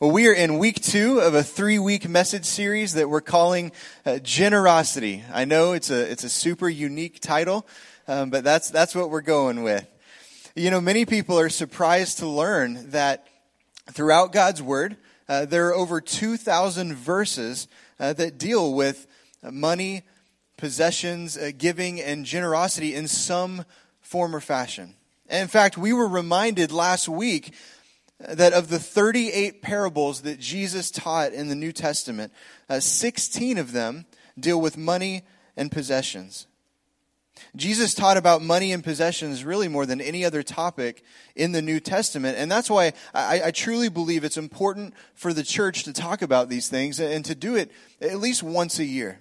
Well, we are in week two of a three week message series that we're calling uh, Generosity. I know it's a, it's a super unique title, um, but that's, that's what we're going with. You know, many people are surprised to learn that throughout God's Word, uh, there are over 2,000 verses uh, that deal with money, possessions, uh, giving, and generosity in some form or fashion. And in fact, we were reminded last week that of the 38 parables that Jesus taught in the New Testament, uh, 16 of them deal with money and possessions. Jesus taught about money and possessions really more than any other topic in the New Testament. And that's why I, I, truly believe it's important for the church to talk about these things and to do it at least once a year.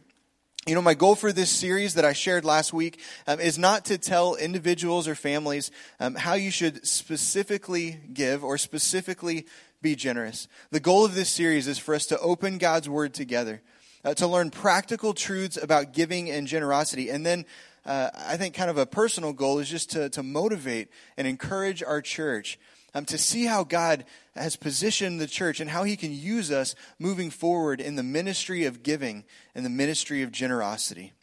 You know, my goal for this series that I shared last week um, is not to tell individuals or families um, how you should specifically give or specifically be generous. The goal of this series is for us to open God's Word together, uh, to learn practical truths about giving and generosity. And then uh, I think kind of a personal goal is just to, to motivate and encourage our church um, to see how God has positioned the church and how he can use us moving forward in the ministry of giving and the ministry of generosity.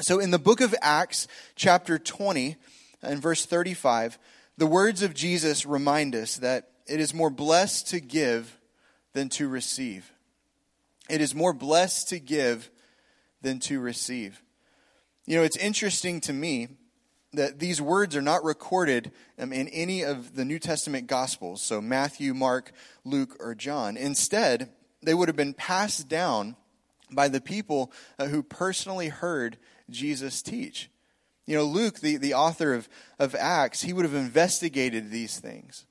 So, in the book of Acts, chapter 20, and verse 35, the words of Jesus remind us that it is more blessed to give than to receive. It is more blessed to give than to receive. You know, it's interesting to me that these words are not recorded um, in any of the New Testament Gospels, so Matthew, Mark, Luke, or John. Instead, they would have been passed down by the people uh, who personally heard Jesus teach. You know, Luke, the, the author of, of Acts, he would have investigated these things.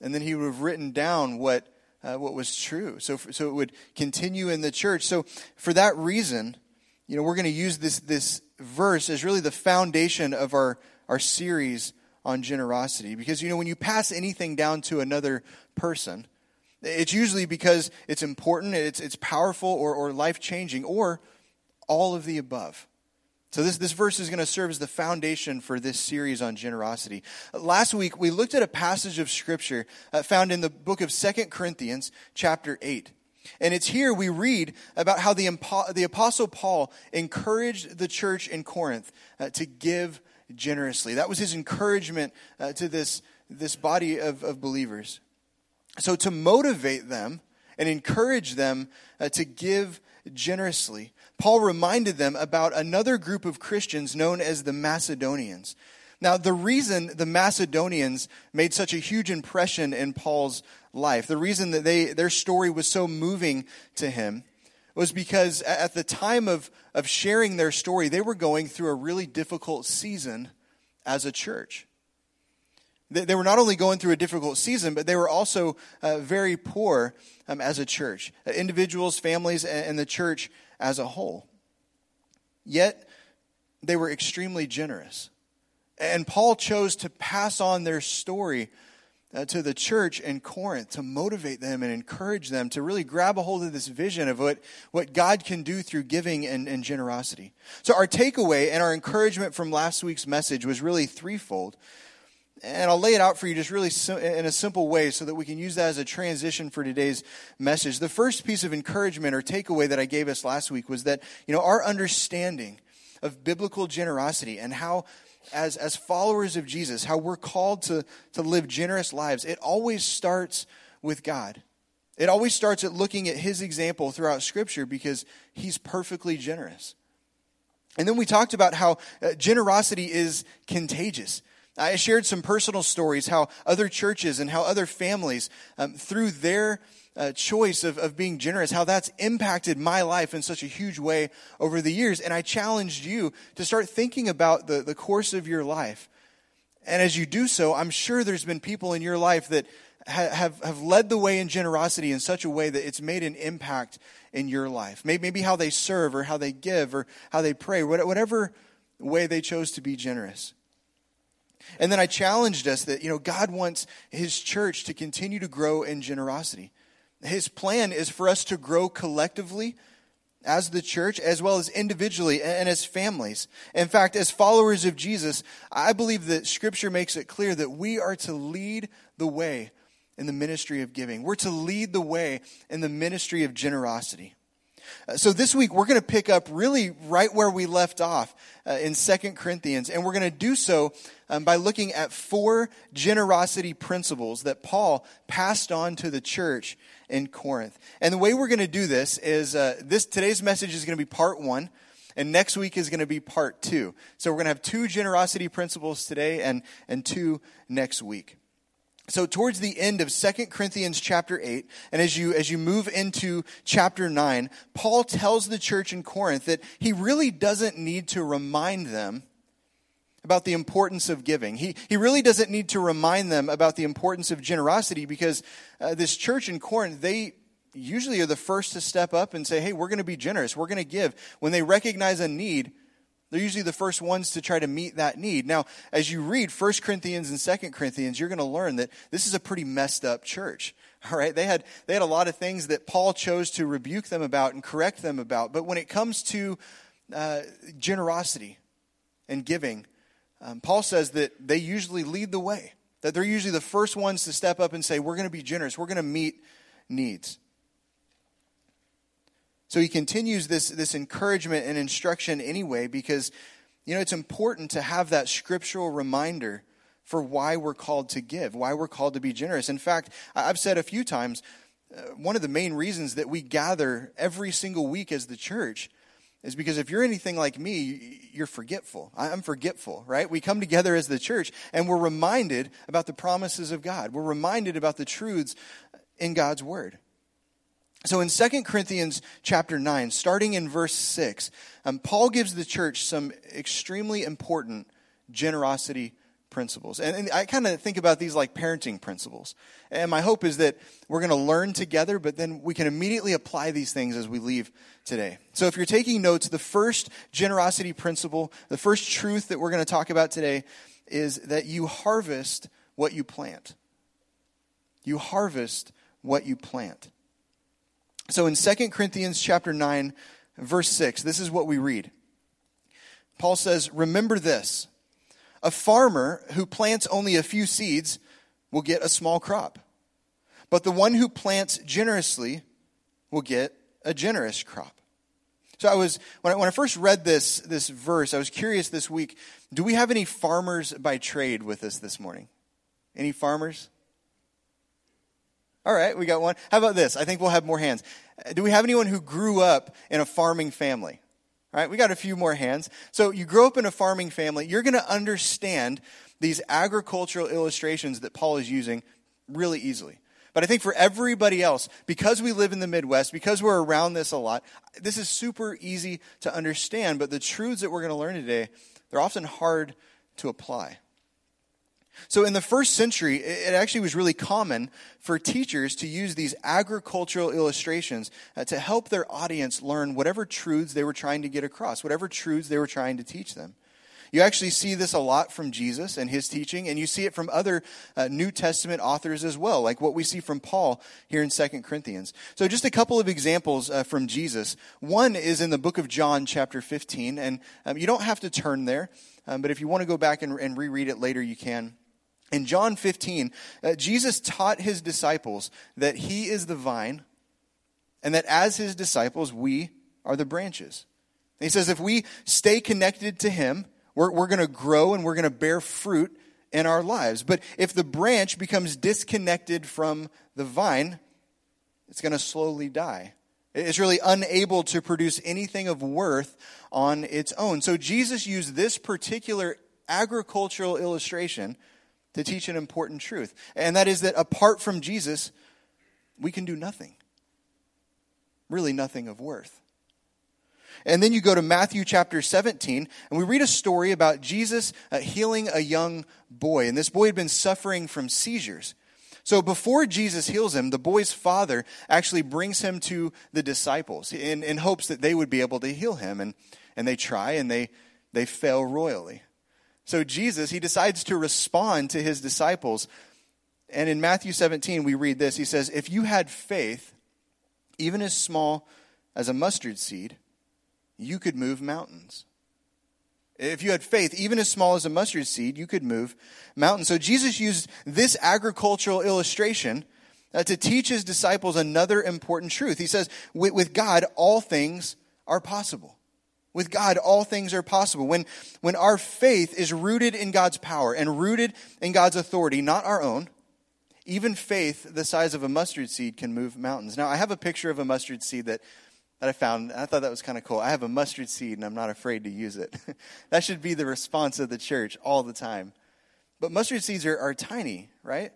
And then he would have written down what, uh, what was true. So, so it would continue in the church. So, for that reason, you know, we're going to use this, this verse as really the foundation of our, our series on generosity. Because, you know, when you pass anything down to another person, it's usually because it's important, it's, it's powerful, or, or life changing, or all of the above. So, this, this verse is going to serve as the foundation for this series on generosity. Last week, we looked at a passage of Scripture uh, found in the book of Second Corinthians, chapter 8. And it's here we read about how the, the Apostle Paul encouraged the church in Corinth uh, to give generously. That was his encouragement uh, to this, this body of, of believers. So, to motivate them and encourage them uh, to give generously, Paul reminded them about another group of Christians known as the Macedonians. Now, the reason the Macedonians made such a huge impression in Paul's life, the reason that they, their story was so moving to him, was because at the time of, of sharing their story, they were going through a really difficult season as a church. They, they were not only going through a difficult season, but they were also uh, very poor um, as a church, uh, individuals, families, and, and the church as a whole. Yet, they were extremely generous. And Paul chose to pass on their story uh, to the church in Corinth to motivate them and encourage them to really grab a hold of this vision of what, what God can do through giving and, and generosity. So, our takeaway and our encouragement from last week's message was really threefold. And I'll lay it out for you just really in a simple way so that we can use that as a transition for today's message. The first piece of encouragement or takeaway that I gave us last week was that, you know, our understanding of biblical generosity and how as, as followers of Jesus, how we're called to, to live generous lives, it always starts with God. It always starts at looking at his example throughout Scripture because he's perfectly generous. And then we talked about how uh, generosity is contagious. I shared some personal stories how other churches and how other families, um, through their uh, choice of, of being generous, how that's impacted my life in such a huge way over the years. And I challenged you to start thinking about the, the course of your life. And as you do so, I'm sure there's been people in your life that ha- have, have led the way in generosity in such a way that it's made an impact in your life. Maybe, maybe how they serve or how they give or how they pray, whatever way they chose to be generous. And then I challenged us that, you know, God wants his church to continue to grow in generosity. His plan is for us to grow collectively as the church, as well as individually and as families. In fact, as followers of Jesus, I believe that Scripture makes it clear that we are to lead the way in the ministry of giving. We're to lead the way in the ministry of generosity. Uh, so this week we're going to pick up really right where we left off uh, in Second Corinthians, and we're going to do so um, by looking at four generosity principles that Paul passed on to the church in Corinth. And the way we're going to do this is uh, this today's message is going to be part one. And next week is going to be part two. So we're going to have two generosity principles today and, and two next week. So towards the end of 2 Corinthians chapter 8, and as you, as you move into chapter 9, Paul tells the church in Corinth that he really doesn't need to remind them about the importance of giving. He, he really doesn't need to remind them about the importance of generosity because uh, this church in Corinth, they usually are the first to step up and say, hey, we're going to be generous. We're going to give. When they recognize a need, they're usually the first ones to try to meet that need. Now, as you read 1 Corinthians and 2 Corinthians, you're going to learn that this is a pretty messed up church. All right, they had they had a lot of things that Paul chose to rebuke them about and correct them about. But when it comes to uh, generosity and giving, um, Paul says that they usually lead the way. That they're usually the first ones to step up and say, "We're going to be generous. We're going to meet needs." So he continues this, this encouragement and instruction anyway because, you know, it's important to have that scriptural reminder for why we're called to give, why we're called to be generous. In fact, I've said a few times, uh, one of the main reasons that we gather every single week as the church is because if you're anything like me, you're forgetful. I'm forgetful, right? We come together as the church and we're reminded about the promises of God. We're reminded about the truths in God's word. So in 2 Corinthians chapter 9, starting in verse 6, um, Paul gives the church some extremely important generosity principles. And, and I kind of think about these like parenting principles. And my hope is that we're going to learn together, but then we can immediately apply these things as we leave today. So if you're taking notes, the first generosity principle, the first truth that we're going to talk about today is that you harvest what you plant. You harvest what you plant. So in 2 Corinthians chapter 9, verse 6, this is what we read. Paul says, Remember this a farmer who plants only a few seeds will get a small crop, but the one who plants generously will get a generous crop. So I was when I, when I first read this this verse, I was curious this week. Do we have any farmers by trade with us this morning? Any farmers? All right, we got one. How about this? I think we'll have more hands. Do we have anyone who grew up in a farming family? All right, we got a few more hands. So you grow up in a farming family, you're going to understand these agricultural illustrations that Paul is using really easily. But I think for everybody else, because we live in the Midwest, because we're around this a lot, this is super easy to understand. But the truths that we're going to learn today, they're often hard to apply. So, in the first century, it actually was really common for teachers to use these agricultural illustrations uh, to help their audience learn whatever truths they were trying to get across, whatever truths they were trying to teach them. You actually see this a lot from Jesus and his teaching, and you see it from other uh, New Testament authors as well, like what we see from Paul here in 2 Corinthians. So, just a couple of examples uh, from Jesus. One is in the book of John, chapter 15, and um, you don't have to turn there, um, but if you want to go back and, and reread it later, you can. In John 15, uh, Jesus taught his disciples that he is the vine and that as his disciples, we are the branches. And he says if we stay connected to him, we're, we're going to grow and we're going to bear fruit in our lives. But if the branch becomes disconnected from the vine, it's going to slowly die. It's really unable to produce anything of worth on its own. So Jesus used this particular agricultural illustration to teach an important truth. And that is that apart from Jesus, we can do nothing. Really, nothing of worth. And then you go to Matthew chapter 17, and we read a story about Jesus uh, healing a young boy. And this boy had been suffering from seizures. So before Jesus heals him, the boy's father actually brings him to the disciples in, in hopes that they would be able to heal him. And, and they try, and they, they fail royally. So Jesus, he decides to respond to his disciples. And in Matthew 17, we read this. He says, If you had faith, even as small as a mustard seed, you could move mountains. If you had faith, even as small as a mustard seed, you could move mountains. So Jesus used this agricultural illustration uh, to teach his disciples another important truth. He says, with, with God, all things are possible. With God, all things are possible. When, when our faith is rooted in God's power and rooted in God's authority, not our own, even faith the size of a mustard seed can move mountains. Now, I have a picture of a mustard seed that that I found. I thought that was kind of cool. I have a mustard seed and I'm not afraid to use it. that should be the response of the church all the time. But mustard seeds are, are tiny, right?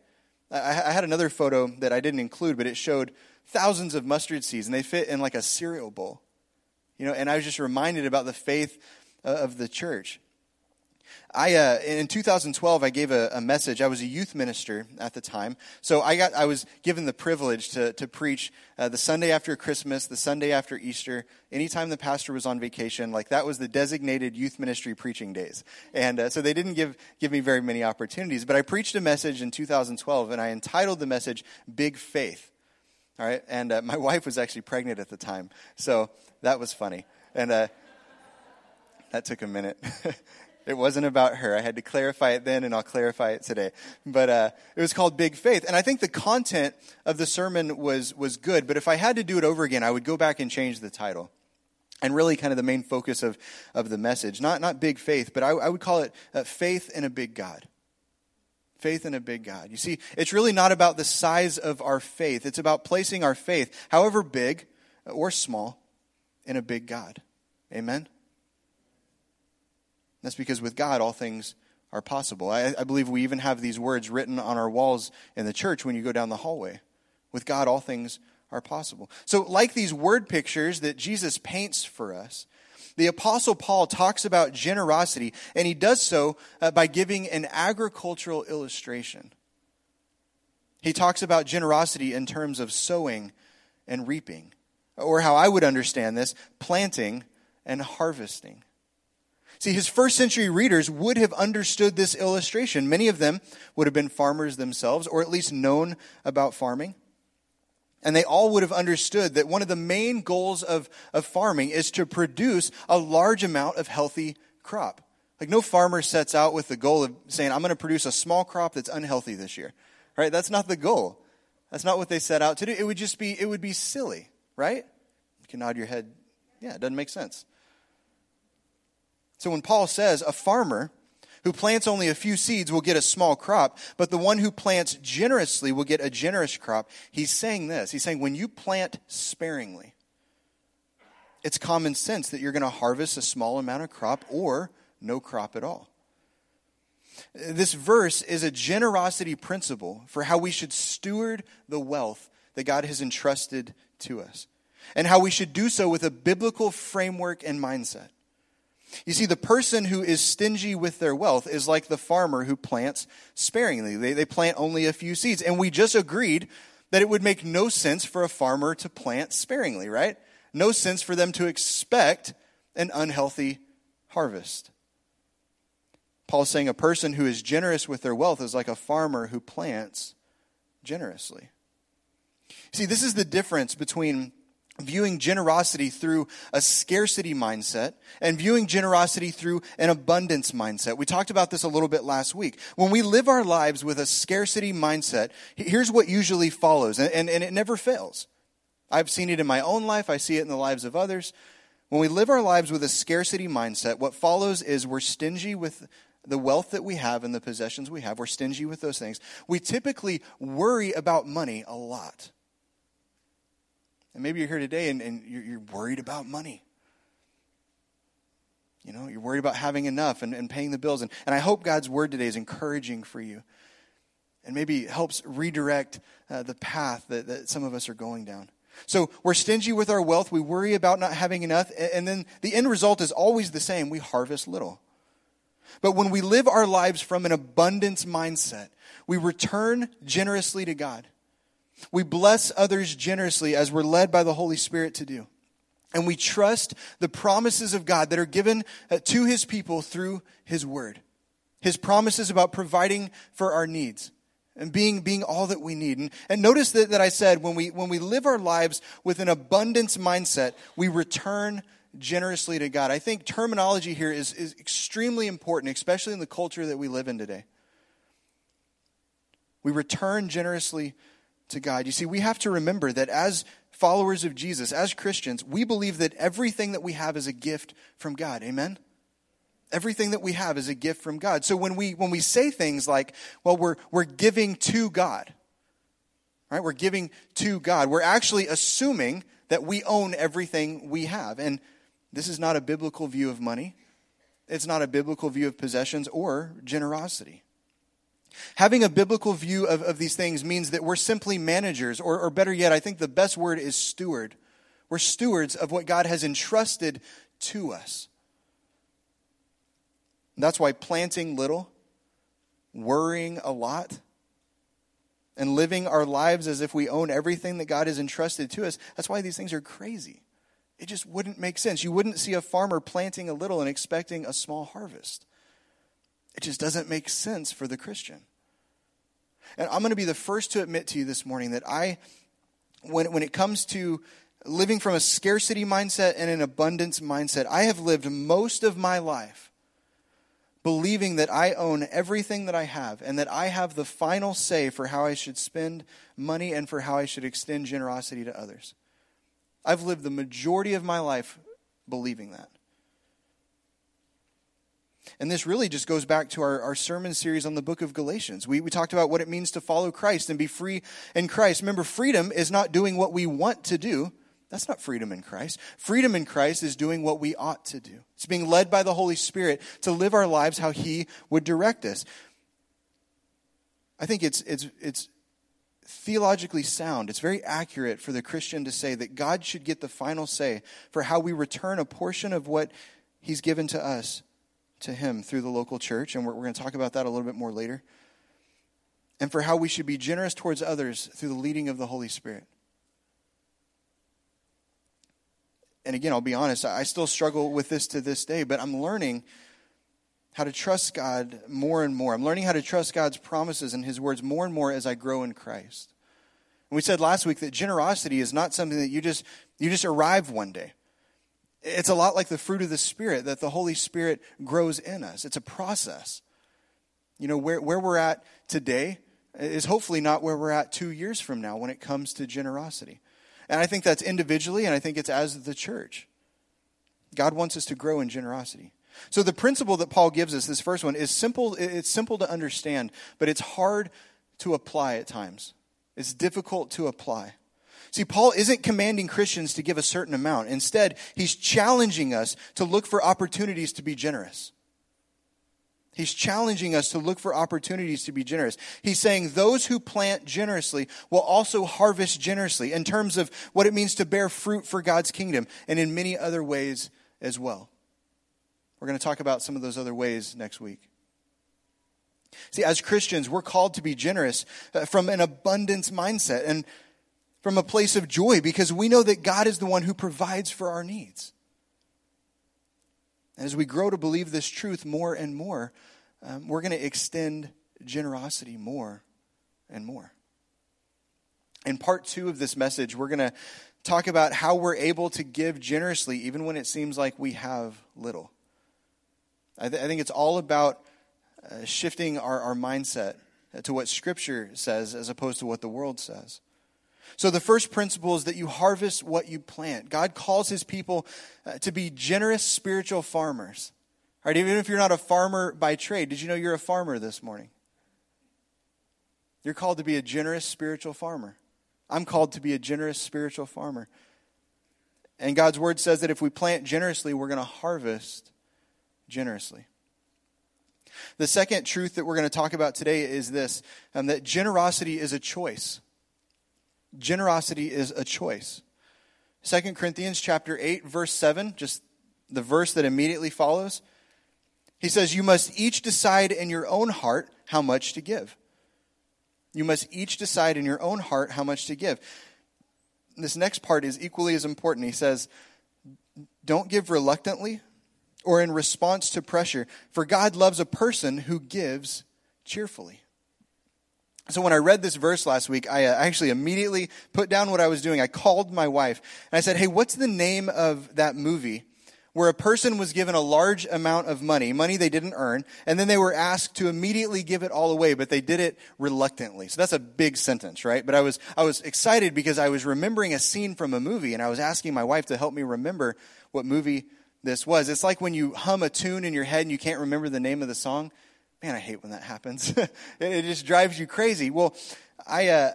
I, I had another photo that I didn't include, but it showed thousands of mustard seeds and they fit in like a cereal bowl. You know, and I was just reminded about the faith uh, of the church. I uh, in 2012 I gave a, a, message. I was a youth minister at the time, so I got I was given the privilege to to preach uh, the Sunday after Christmas, the Sunday after Easter, anytime the pastor was on vacation. Like that was the designated youth ministry preaching days, and uh, so they didn't give give me very many opportunities. But I preached a message in 2012, and I entitled the message "Big Faith." All right, and uh, my wife was actually pregnant at the time, so that was funny, and uh, that took a minute. It wasn't about her. I had to clarify it then, and I'll clarify it today. But uh, it was called Big Faith. And I think the content of the sermon was, was good, but if I had to do it over again, I would go back and change the title. And really, kind of the main focus of, of the message. Not, not big faith, but I, I would call it uh, faith in a big God. Faith in a big God. You see, it's really not about the size of our faith, it's about placing our faith, however big or small, in a big God. Amen? That's because with God, all things are possible. I, I, believe we even have these words written on our walls in the church when you go down the hallway. With God, all things are possible. So, like these word pictures that Jesus paints for us, the Apostle Paul talks about generosity, and he does so uh, by giving an agricultural illustration. He talks about generosity in terms of sowing and reaping, or how I would understand this, planting and harvesting. See, his first century readers would have understood this illustration. Many of them would have been farmers themselves, or at least known about farming. And they all would have understood that one of the main goals of, of farming is to produce a large amount of healthy crop. Like no farmer sets out with the goal of saying, I'm going to produce a small crop that's unhealthy this year. Right? That's not the goal. That's not what they set out to do. It would just be, it would be silly, right? You can nod your head. Yeah, it doesn't make sense. So when Paul says a farmer who plants only a few seeds will get a small crop, but the one who plants generously will get a generous crop, he's saying this. He's saying when you plant sparingly, it's common sense that you're going to harvest a small amount of crop or no crop at all. This verse is a generosity principle for how we should steward the wealth that God has entrusted to us, and how we should do so with a biblical framework and mindset. You see, the person who is stingy with their wealth is like the farmer who plants sparingly. They, they plant only a few seeds. And we just agreed that it would make no sense for a farmer to plant sparingly, right? No sense for them to expect an unhealthy harvest. Paul's saying a person who is generous with their wealth is like a farmer who plants generously. See, this is the difference between viewing generosity through a scarcity mindset and viewing generosity through an abundance mindset. We talked about this a little bit last week. When we live our lives with a scarcity mindset, here's what usually follows, and, and, and it never fails. I've seen it in my own life, I see it in the lives of others. When we live our lives with a scarcity mindset, what follows is we're stingy with the wealth that we have and the possessions we have. We're stingy with those things. We typically worry about money a lot. And maybe you're here today and, and you're, you're worried about money. You know, you're worried about having enough and, and paying the bills. And, and I hope God's word today is encouraging for you and maybe helps redirect uh, the path that, that some of us are going down. So we're stingy with our wealth. We worry about not having enough. And then the end result is always the same we harvest little. But when we live our lives from an abundance mindset, we return generously to God. We bless others generously as we're led by the Holy Spirit to do. And we trust the promises of God that are given uh, to his people through his word. His promises about providing for our needs and being, being all that we need. And, and notice that, that I said when we, when we live our lives with an abundance mindset, we return generously to God. I think terminology here is, is extremely important, especially in the culture that we live in today. We return generously to God. You see, we have to remember that as followers of Jesus, as Christians, we believe that everything that we have is a gift from God. Amen? Everything that we have is a gift from God. So when we when we say things like, well, we're we're giving to God, right? We're giving to God. We're actually assuming that we own everything we have. And this is not a biblical view of money. It's not a biblical view of possessions or generosity. Having a biblical view of, of these things means that we're simply managers, or, or better yet, I think the best word is steward. We're stewards of what God has entrusted to us. That's why planting little, worrying a lot, and living our lives as if we own everything that God has entrusted to us, that's why these things are crazy. It just wouldn't make sense. You wouldn't see a farmer planting a little and expecting a small harvest. It just doesn't make sense for the Christian. And I'm going to be the first to admit to you this morning that I, when, when it comes to living from a scarcity mindset and an abundance mindset, I have lived most of my life believing that I own everything that I have and that I have the final say for how I should spend money and for how I should extend generosity to others. I've lived the majority of my life believing that. And this really just goes back to our, our sermon series on the book of Galatians. We, we talked about what it means to follow Christ and be free in Christ. Remember, freedom is not doing what we want to do. That's not freedom in Christ. Freedom in Christ is doing what we ought to do. It's being led by the Holy Spirit to live our lives how He would direct us. I think it's, it's, it's theologically sound. It's very accurate for the Christian to say that God should get the final say for how we return a portion of what He's given to us to Him through the local church, and we're, we're going to talk about that a little bit more later. And for how we should be generous towards others through the leading of the Holy Spirit. And again, I'll be honest, I still struggle with this to this day, but I'm learning how to trust God more and more. I'm learning how to trust God's promises and His words more and more as I grow in Christ. And we said last week that generosity is not something that you just you just arrive one day. It's a lot like the fruit of the Spirit that the Holy Spirit grows in us. It's a process. You know, where, where we're at today is hopefully not where we're at two years from now when it comes to generosity. And I think that's individually, and I think it's as the church. God wants us to grow in generosity. So the principle that Paul gives us, this first one, is simple. It's simple to understand, but it's hard to apply at times. It's difficult to apply. See, Paul isn't commanding Christians to give a certain amount. Instead, he's challenging us to look for opportunities to be generous. He's challenging us to look for opportunities to be generous. He's saying those who plant generously will also harvest generously in terms of what it means to bear fruit for God's kingdom and in many other ways as well. We're going to talk about some of those other ways next week. See, as Christians, we're called to be generous uh, from an abundance mindset and from a place of joy because we know that God is the one who provides for our needs. And As we grow to believe this truth more and more, um, we're going to extend generosity more and more. In part two of this message, we're going to talk about how we're able to give generously even when it seems like we have little. I, th- I think it's all about uh, shifting our, our mindset to what Scripture says as opposed to what the world says. So, the first principle is that you harvest what you plant. God calls his people uh, to be generous spiritual farmers. All right, even if you're not a farmer by trade, did you know you're a farmer this morning? You're called to be a generous spiritual farmer. I'm called to be a generous spiritual farmer. And God's word says that if we plant generously, we're going to harvest generously. The second truth that we're going to talk about today is this um, that generosity is a choice. Generosity is a choice. 2 Corinthians chapter 8 verse 7, just the verse that immediately follows. He says, You must each decide in your own heart how much to give. You must each decide in your own heart how much to give. This next part is equally as important. He says, Don't give reluctantly or in response to pressure, for God loves a person who gives cheerfully. So when I read this verse last week, I uh, actually immediately put down what I was doing. I called my wife and I said, Hey, what's the name of that movie where a person was given a large amount of money, money they didn't earn, and then they were asked to immediately give it all away, but they did it reluctantly. So that's a big sentence, right? But I was, I was excited because I was remembering a scene from a movie, and I was asking my wife to help me remember what movie this was. It's like when you hum a tune in your head and you can't remember the name of the song. Man, I hate when that happens. it just drives you crazy. Well, I, uh,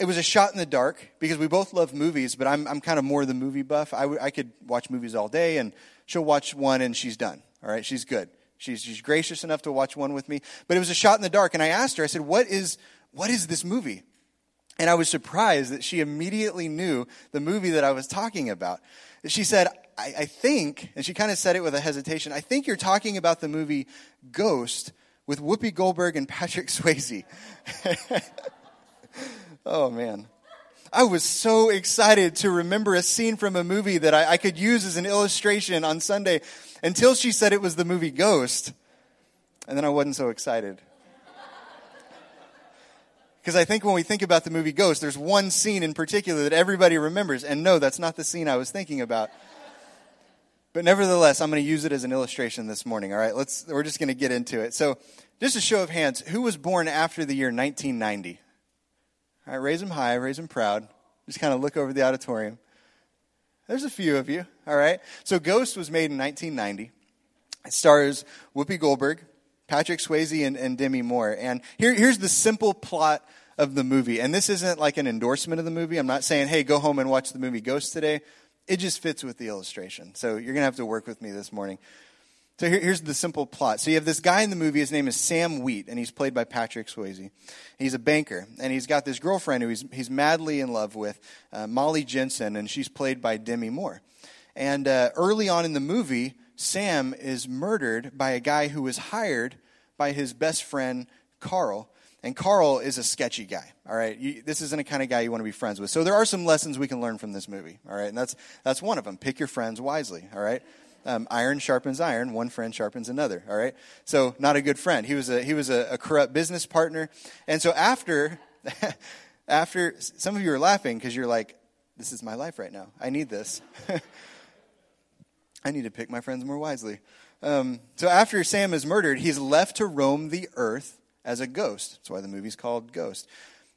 it was a shot in the dark because we both love movies, but I'm, I'm kind of more the movie buff. I, w- I could watch movies all day and she'll watch one and she's done. All right, she's good. She's, she's gracious enough to watch one with me. But it was a shot in the dark, and I asked her, I said, What is, what is this movie? And I was surprised that she immediately knew the movie that I was talking about. She said, I, I think, and she kind of said it with a hesitation, I think you're talking about the movie Ghost with Whoopi Goldberg and Patrick Swayze. oh, man. I was so excited to remember a scene from a movie that I, I could use as an illustration on Sunday until she said it was the movie Ghost. And then I wasn't so excited. Because I think when we think about the movie Ghost, there's one scene in particular that everybody remembers. And no, that's not the scene I was thinking about. But nevertheless, I'm going to use it as an illustration this morning. All right, let's, we're just going to get into it. So, just a show of hands, who was born after the year 1990? All right, raise them high, raise them proud. Just kind of look over the auditorium. There's a few of you, all right? So Ghost was made in 1990. It stars Whoopi Goldberg, Patrick Swayze, and, and Demi Moore. And here, here's the simple plot of the movie. And this isn't like an endorsement of the movie. I'm not saying, hey, go home and watch the movie Ghost today. It just fits with the illustration. So you're going to have to work with me this morning. So here, here's the simple plot. So you have this guy in the movie. His name is Sam Wheat, and he's played by Patrick Swayze. He's a banker, and he's got this girlfriend who he's, he's madly in love with, uh, Molly Jensen, and she's played by Demi Moore. And uh, early on in the movie, Sam is murdered by a guy who was hired by his best friend, Carl. And Carl is a sketchy guy, all right? You, this isn't a kind of guy you want to be friends with. So there are some lessons we can learn from this movie, all right? And that's, that's one of them. Pick your friends wisely, all right? um, iron sharpens iron, one friend sharpens another. All right, so not a good friend. He was a he was a, a corrupt business partner, and so after after some of you are laughing because you're like, this is my life right now. I need this. I need to pick my friends more wisely. Um, so after Sam is murdered, he's left to roam the earth as a ghost. That's why the movie's called Ghost.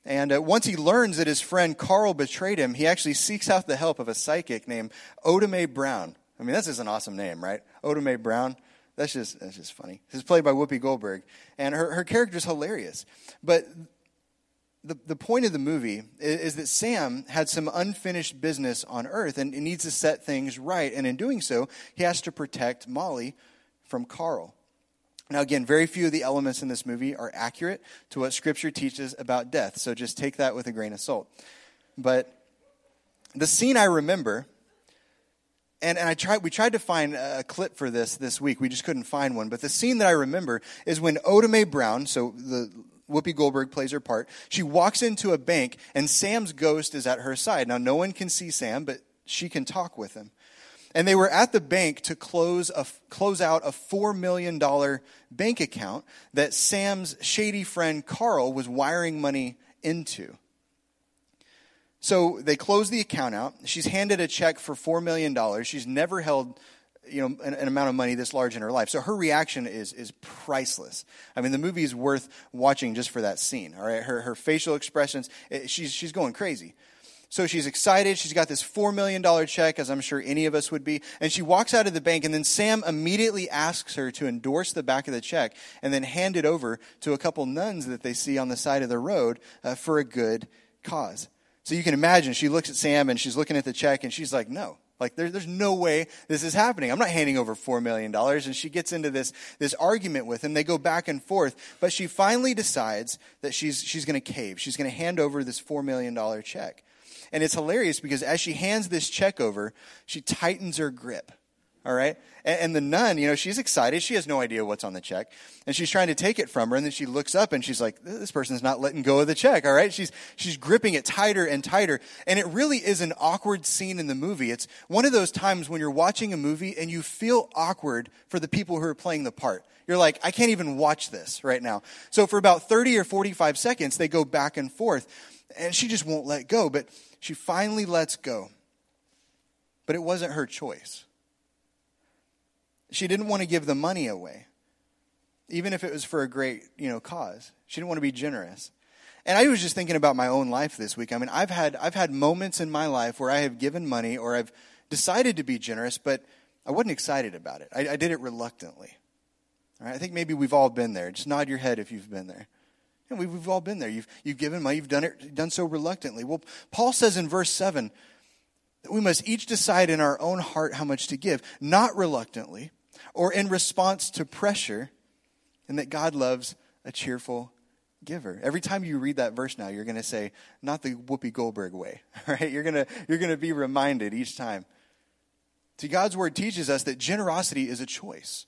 And uh, once he learns that his friend Carl betrayed him, he actually seeks out the help of a psychic named Oda Mae Brown. I mean, that's just an awesome name, right? Oda Mae Brown. That's just, that's just funny. This is played by Whoopi Goldberg. And her, her character is hilarious. But the, the point of the movie is, is, that Sam had some unfinished business on earth and needs to set things right. And in doing so, he has to protect Molly from Carl. Now, again, very few of the elements in this movie are accurate to what Scripture teaches about death. So just take that with a grain of salt. But the scene I remember and, and I tried, we tried to find a clip for this this week. We just couldn't find one. But the scene that I remember is when Oda Mae Brown, so the Whoopi Goldberg plays her part, she walks into a bank and Sam's ghost is at her side. Now, no one can see Sam, but she can talk with him. And they were at the bank to close, a, close out a $4 million bank account that Sam's shady friend Carl was wiring money into. So they close the account out. She's handed a check for $4 million. She's never held you know an, an, amount of money this large in her life so her reaction is is priceless i mean the movie is worth watching just for that scene all right her, her facial expressions eh, she's she's going crazy so she's excited she's got this $4 million check as i'm sure any of us would be and she walks out of the bank and then sam immediately asks her to endorse the back of the check and then hand it over to a couple nuns that they see on the side of the road uh, for a good cause so you can imagine she looks at Sam and she's looking at the check and she's like, no. Like, there, there's no way this is happening. I'm not handing over $4 million. And she gets into this, this argument with him. They go back and forth. But she finally decides that she's, she's going to cave. She's going to hand over this $4 million check. And it's hilarious because as she hands this check over, she tightens her grip all right? And, and, the nun, you know, she's excited. She has no idea what's on the check. And she's trying to take it from her. And then she looks up and she's like, this person's not letting go of the check, all right? She's, she's gripping it tighter and tighter. And it really is an awkward scene in the movie. It's one of those times when you're watching a movie and you feel awkward for the people who are playing the part. You're like, I can't even watch this right now. So for about 30 or 45 seconds, they go back and forth. And she just won't let go. But she finally lets go. But it wasn't her choice She didn't want to give the money away, even if it was for a great, you know, cause. She didn't want to be generous. And I was just thinking about my own life this week. I mean, I've had I've had moments in my life where I have given money or I've decided to be generous, but I wasn't excited about it. I, I did it reluctantly. I think maybe we've all been there. Just nod your head if you've been there. And we've, we've all been there. You've, you've given money, you've done it done so reluctantly. Well, Paul says in verse 7 that we must each decide in our own heart how much to give, not reluctantly or in response to pressure, and that God loves a cheerful giver. Every time you read that verse now, you're going to say, not the Whoopi Goldberg way, right? You're going to, you're going to be reminded each time. See, God's word teaches us that generosity is a choice.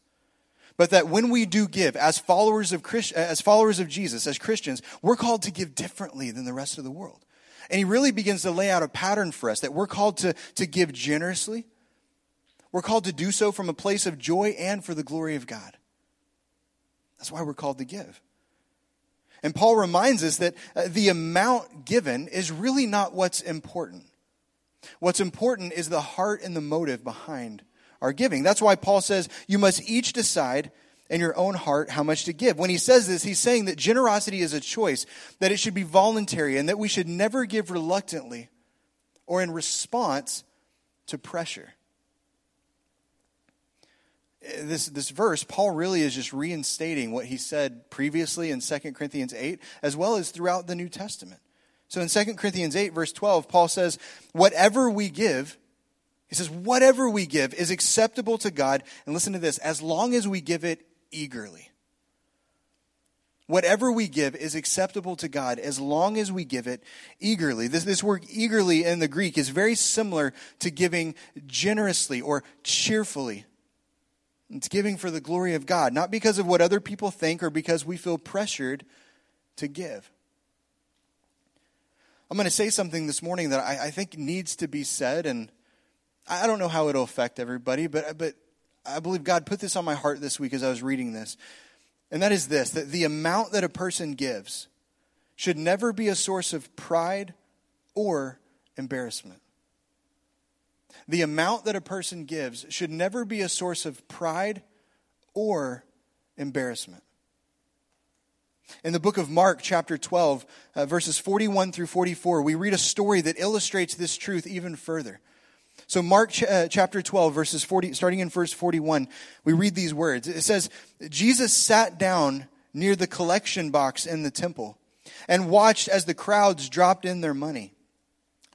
But that when we do give, as followers of Christ, as followers of Jesus, as Christians, we're called to give differently than the rest of the world. And he really begins to lay out a pattern for us that we're called to, to give generously. We're called to do so from a place of joy and for the glory of God. That's why we're called to give. And Paul reminds us that uh, the amount given is really not what's important. What's important is the heart and the motive behind giving. That's why Paul says you must each decide in your own heart how much to give. When he says this, he's saying that generosity is a choice, that it should be voluntary, and that we should never give reluctantly or in response to pressure uh, this, this verse, Paul really is just reinstating what he said previously in 2 Corinthians 8, as well as throughout the New Testament. So in 2 Corinthians 8, verse 12, Paul says, Whatever we give, he says, whatever we give is acceptable to God. And listen to this, as long as we give it eagerly. Whatever we give is acceptable to God as long as we give it eagerly. This, this word eagerly in the Greek is very similar to giving generously or cheerfully. It's giving for the glory of God, not because of what other people think or because we feel pressured to give. I'm going to say something this morning that I, I think needs to be said, and I don't know how it'll affect everybody, but, but I believe God put this on my heart this week as I was reading this. And that is this that the amount that a person gives should never be a source of pride or embarrassment. The amount that a person gives should never be a source of pride or embarrassment. In the book of Mark, chapter 12, uh, verses 41 through 44, we read a story that illustrates this truth even further. So, Mark ch- uh, chapter 12, verses 40, starting in verse 41, we read these words. It says, Jesus sat down near the collection box in the temple and watched as the crowds dropped in their money.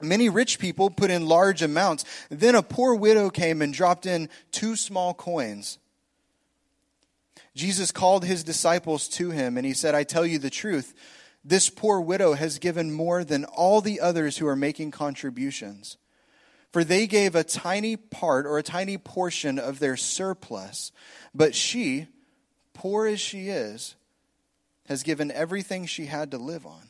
Many rich people put in large amounts. Then a poor widow came and dropped in two small coins. Jesus called his disciples to him and he said, I tell you the truth. This poor widow has given more than all the others who are making contributions. For they gave a tiny part or a tiny portion of their surplus. But she, poor as she is, has given everything she had to live on.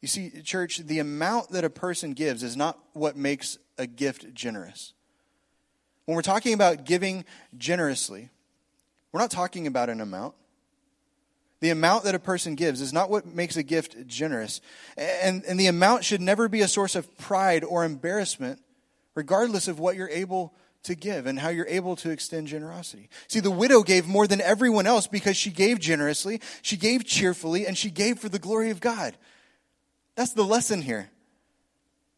You see, church, the amount that a person gives is not what makes a gift generous. When we're talking about giving generously, we're not talking about an amount. The amount that a person gives is not what makes a gift generous. And, and the amount should never be a source of pride or embarrassment, regardless of what you're able to give and how you're able to extend generosity. See, the widow gave more than everyone else because she gave generously, she gave cheerfully, and she gave for the glory of God. That's the lesson here.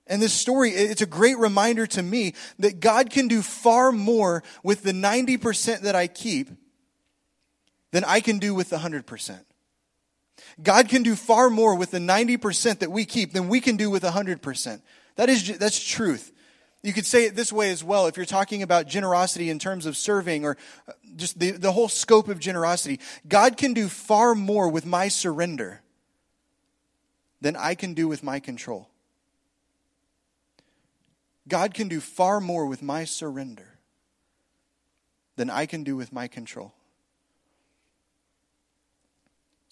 And this story, it's a great reminder to me that God can do far more with the 90% that I keep than I can do with the 100%. God can do far more with the 90% that we keep than we can do with 100%. That is, that's truth. You could say it this way as well if you're talking about generosity in terms of serving or uh, just the, the whole scope of generosity. God can do far more with my surrender than I can do with my control. God can do far more with my surrender than I can do with my control.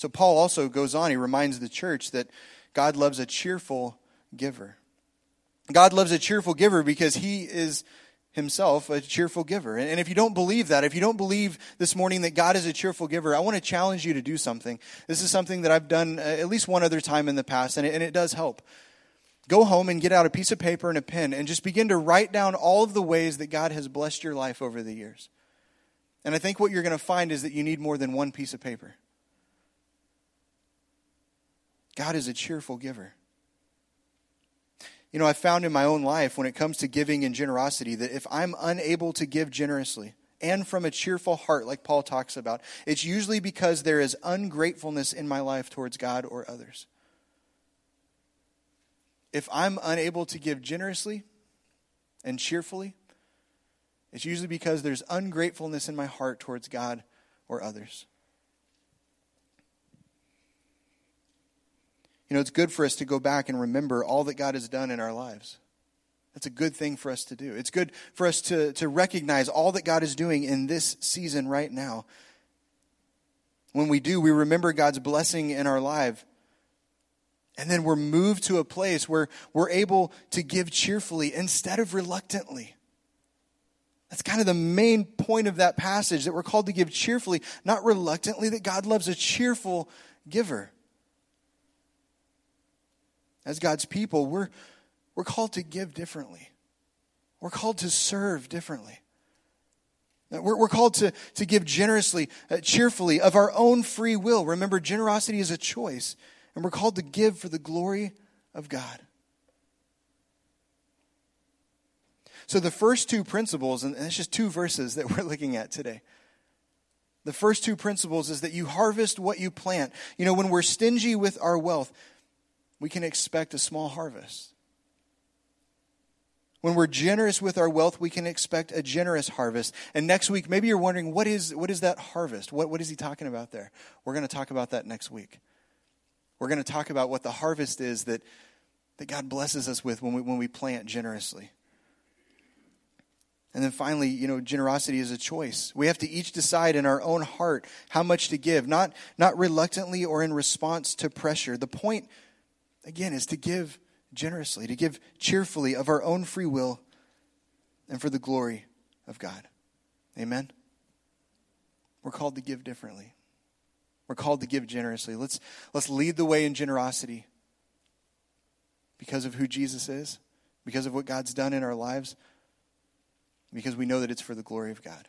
So, Paul also goes on, he reminds the church that God loves a cheerful giver. God loves a cheerful giver because he is himself a cheerful giver. And if you don't believe that, if you don't believe this morning that God is a cheerful giver, I want to challenge you to do something. This is something that I've done uh, at least one other time in the past, and it, and it does help. Go home and get out a piece of paper and a pen and just begin to write down all of the ways that God has blessed your life over the years. And I think what you're going to find is that you need more than one piece of paper. God is a cheerful giver. You know, I've found in my own life when it comes to giving and generosity that if I'm unable to give generously and from a cheerful heart, like Paul talks about, it's usually because there is ungratefulness in my life towards God or others. If I'm unable to give generously and cheerfully, it's usually because there's ungratefulness in my heart towards God or others. You know, it's good for us to go back and remember all that God has done in our lives. That's a good thing for us to do. It's good for us to, to recognize all that God is doing in this season right now. When we do, we remember God's blessing in our life. And then we're moved to a place where we're able to give cheerfully instead of reluctantly. That's kind of the main point of that passage that we're called to give cheerfully, not reluctantly, that God loves a cheerful giver. As God's people, we're, we're called to give differently. We're called to serve differently. We're, we're called to, to give generously, uh, cheerfully, of our own free will. Remember, generosity is a choice, and we're called to give for the glory of God. So, the first two principles, and it's just two verses that we're looking at today. The first two principles is that you harvest what you plant. You know, when we're stingy with our wealth, we can expect a small harvest. When we're generous with our wealth, we can expect a generous harvest. And next week, maybe you're wondering, what is, what is that harvest? What, what is he talking about there? We're going to talk about that next week. We're going to talk about what the harvest is that, that God blesses us with when we, when we plant generously. And then finally, you know, generosity is a choice. We have to each decide in our own heart how much to give, not, not reluctantly or in response to pressure. The point, again, is to give generously, to give cheerfully of our own free will and for the glory of God. Amen? We're called to give differently. We're called to give generously. Let's, let's lead the way in generosity because of who Jesus is, because of what God's done in our lives because we know that it's for the glory of God.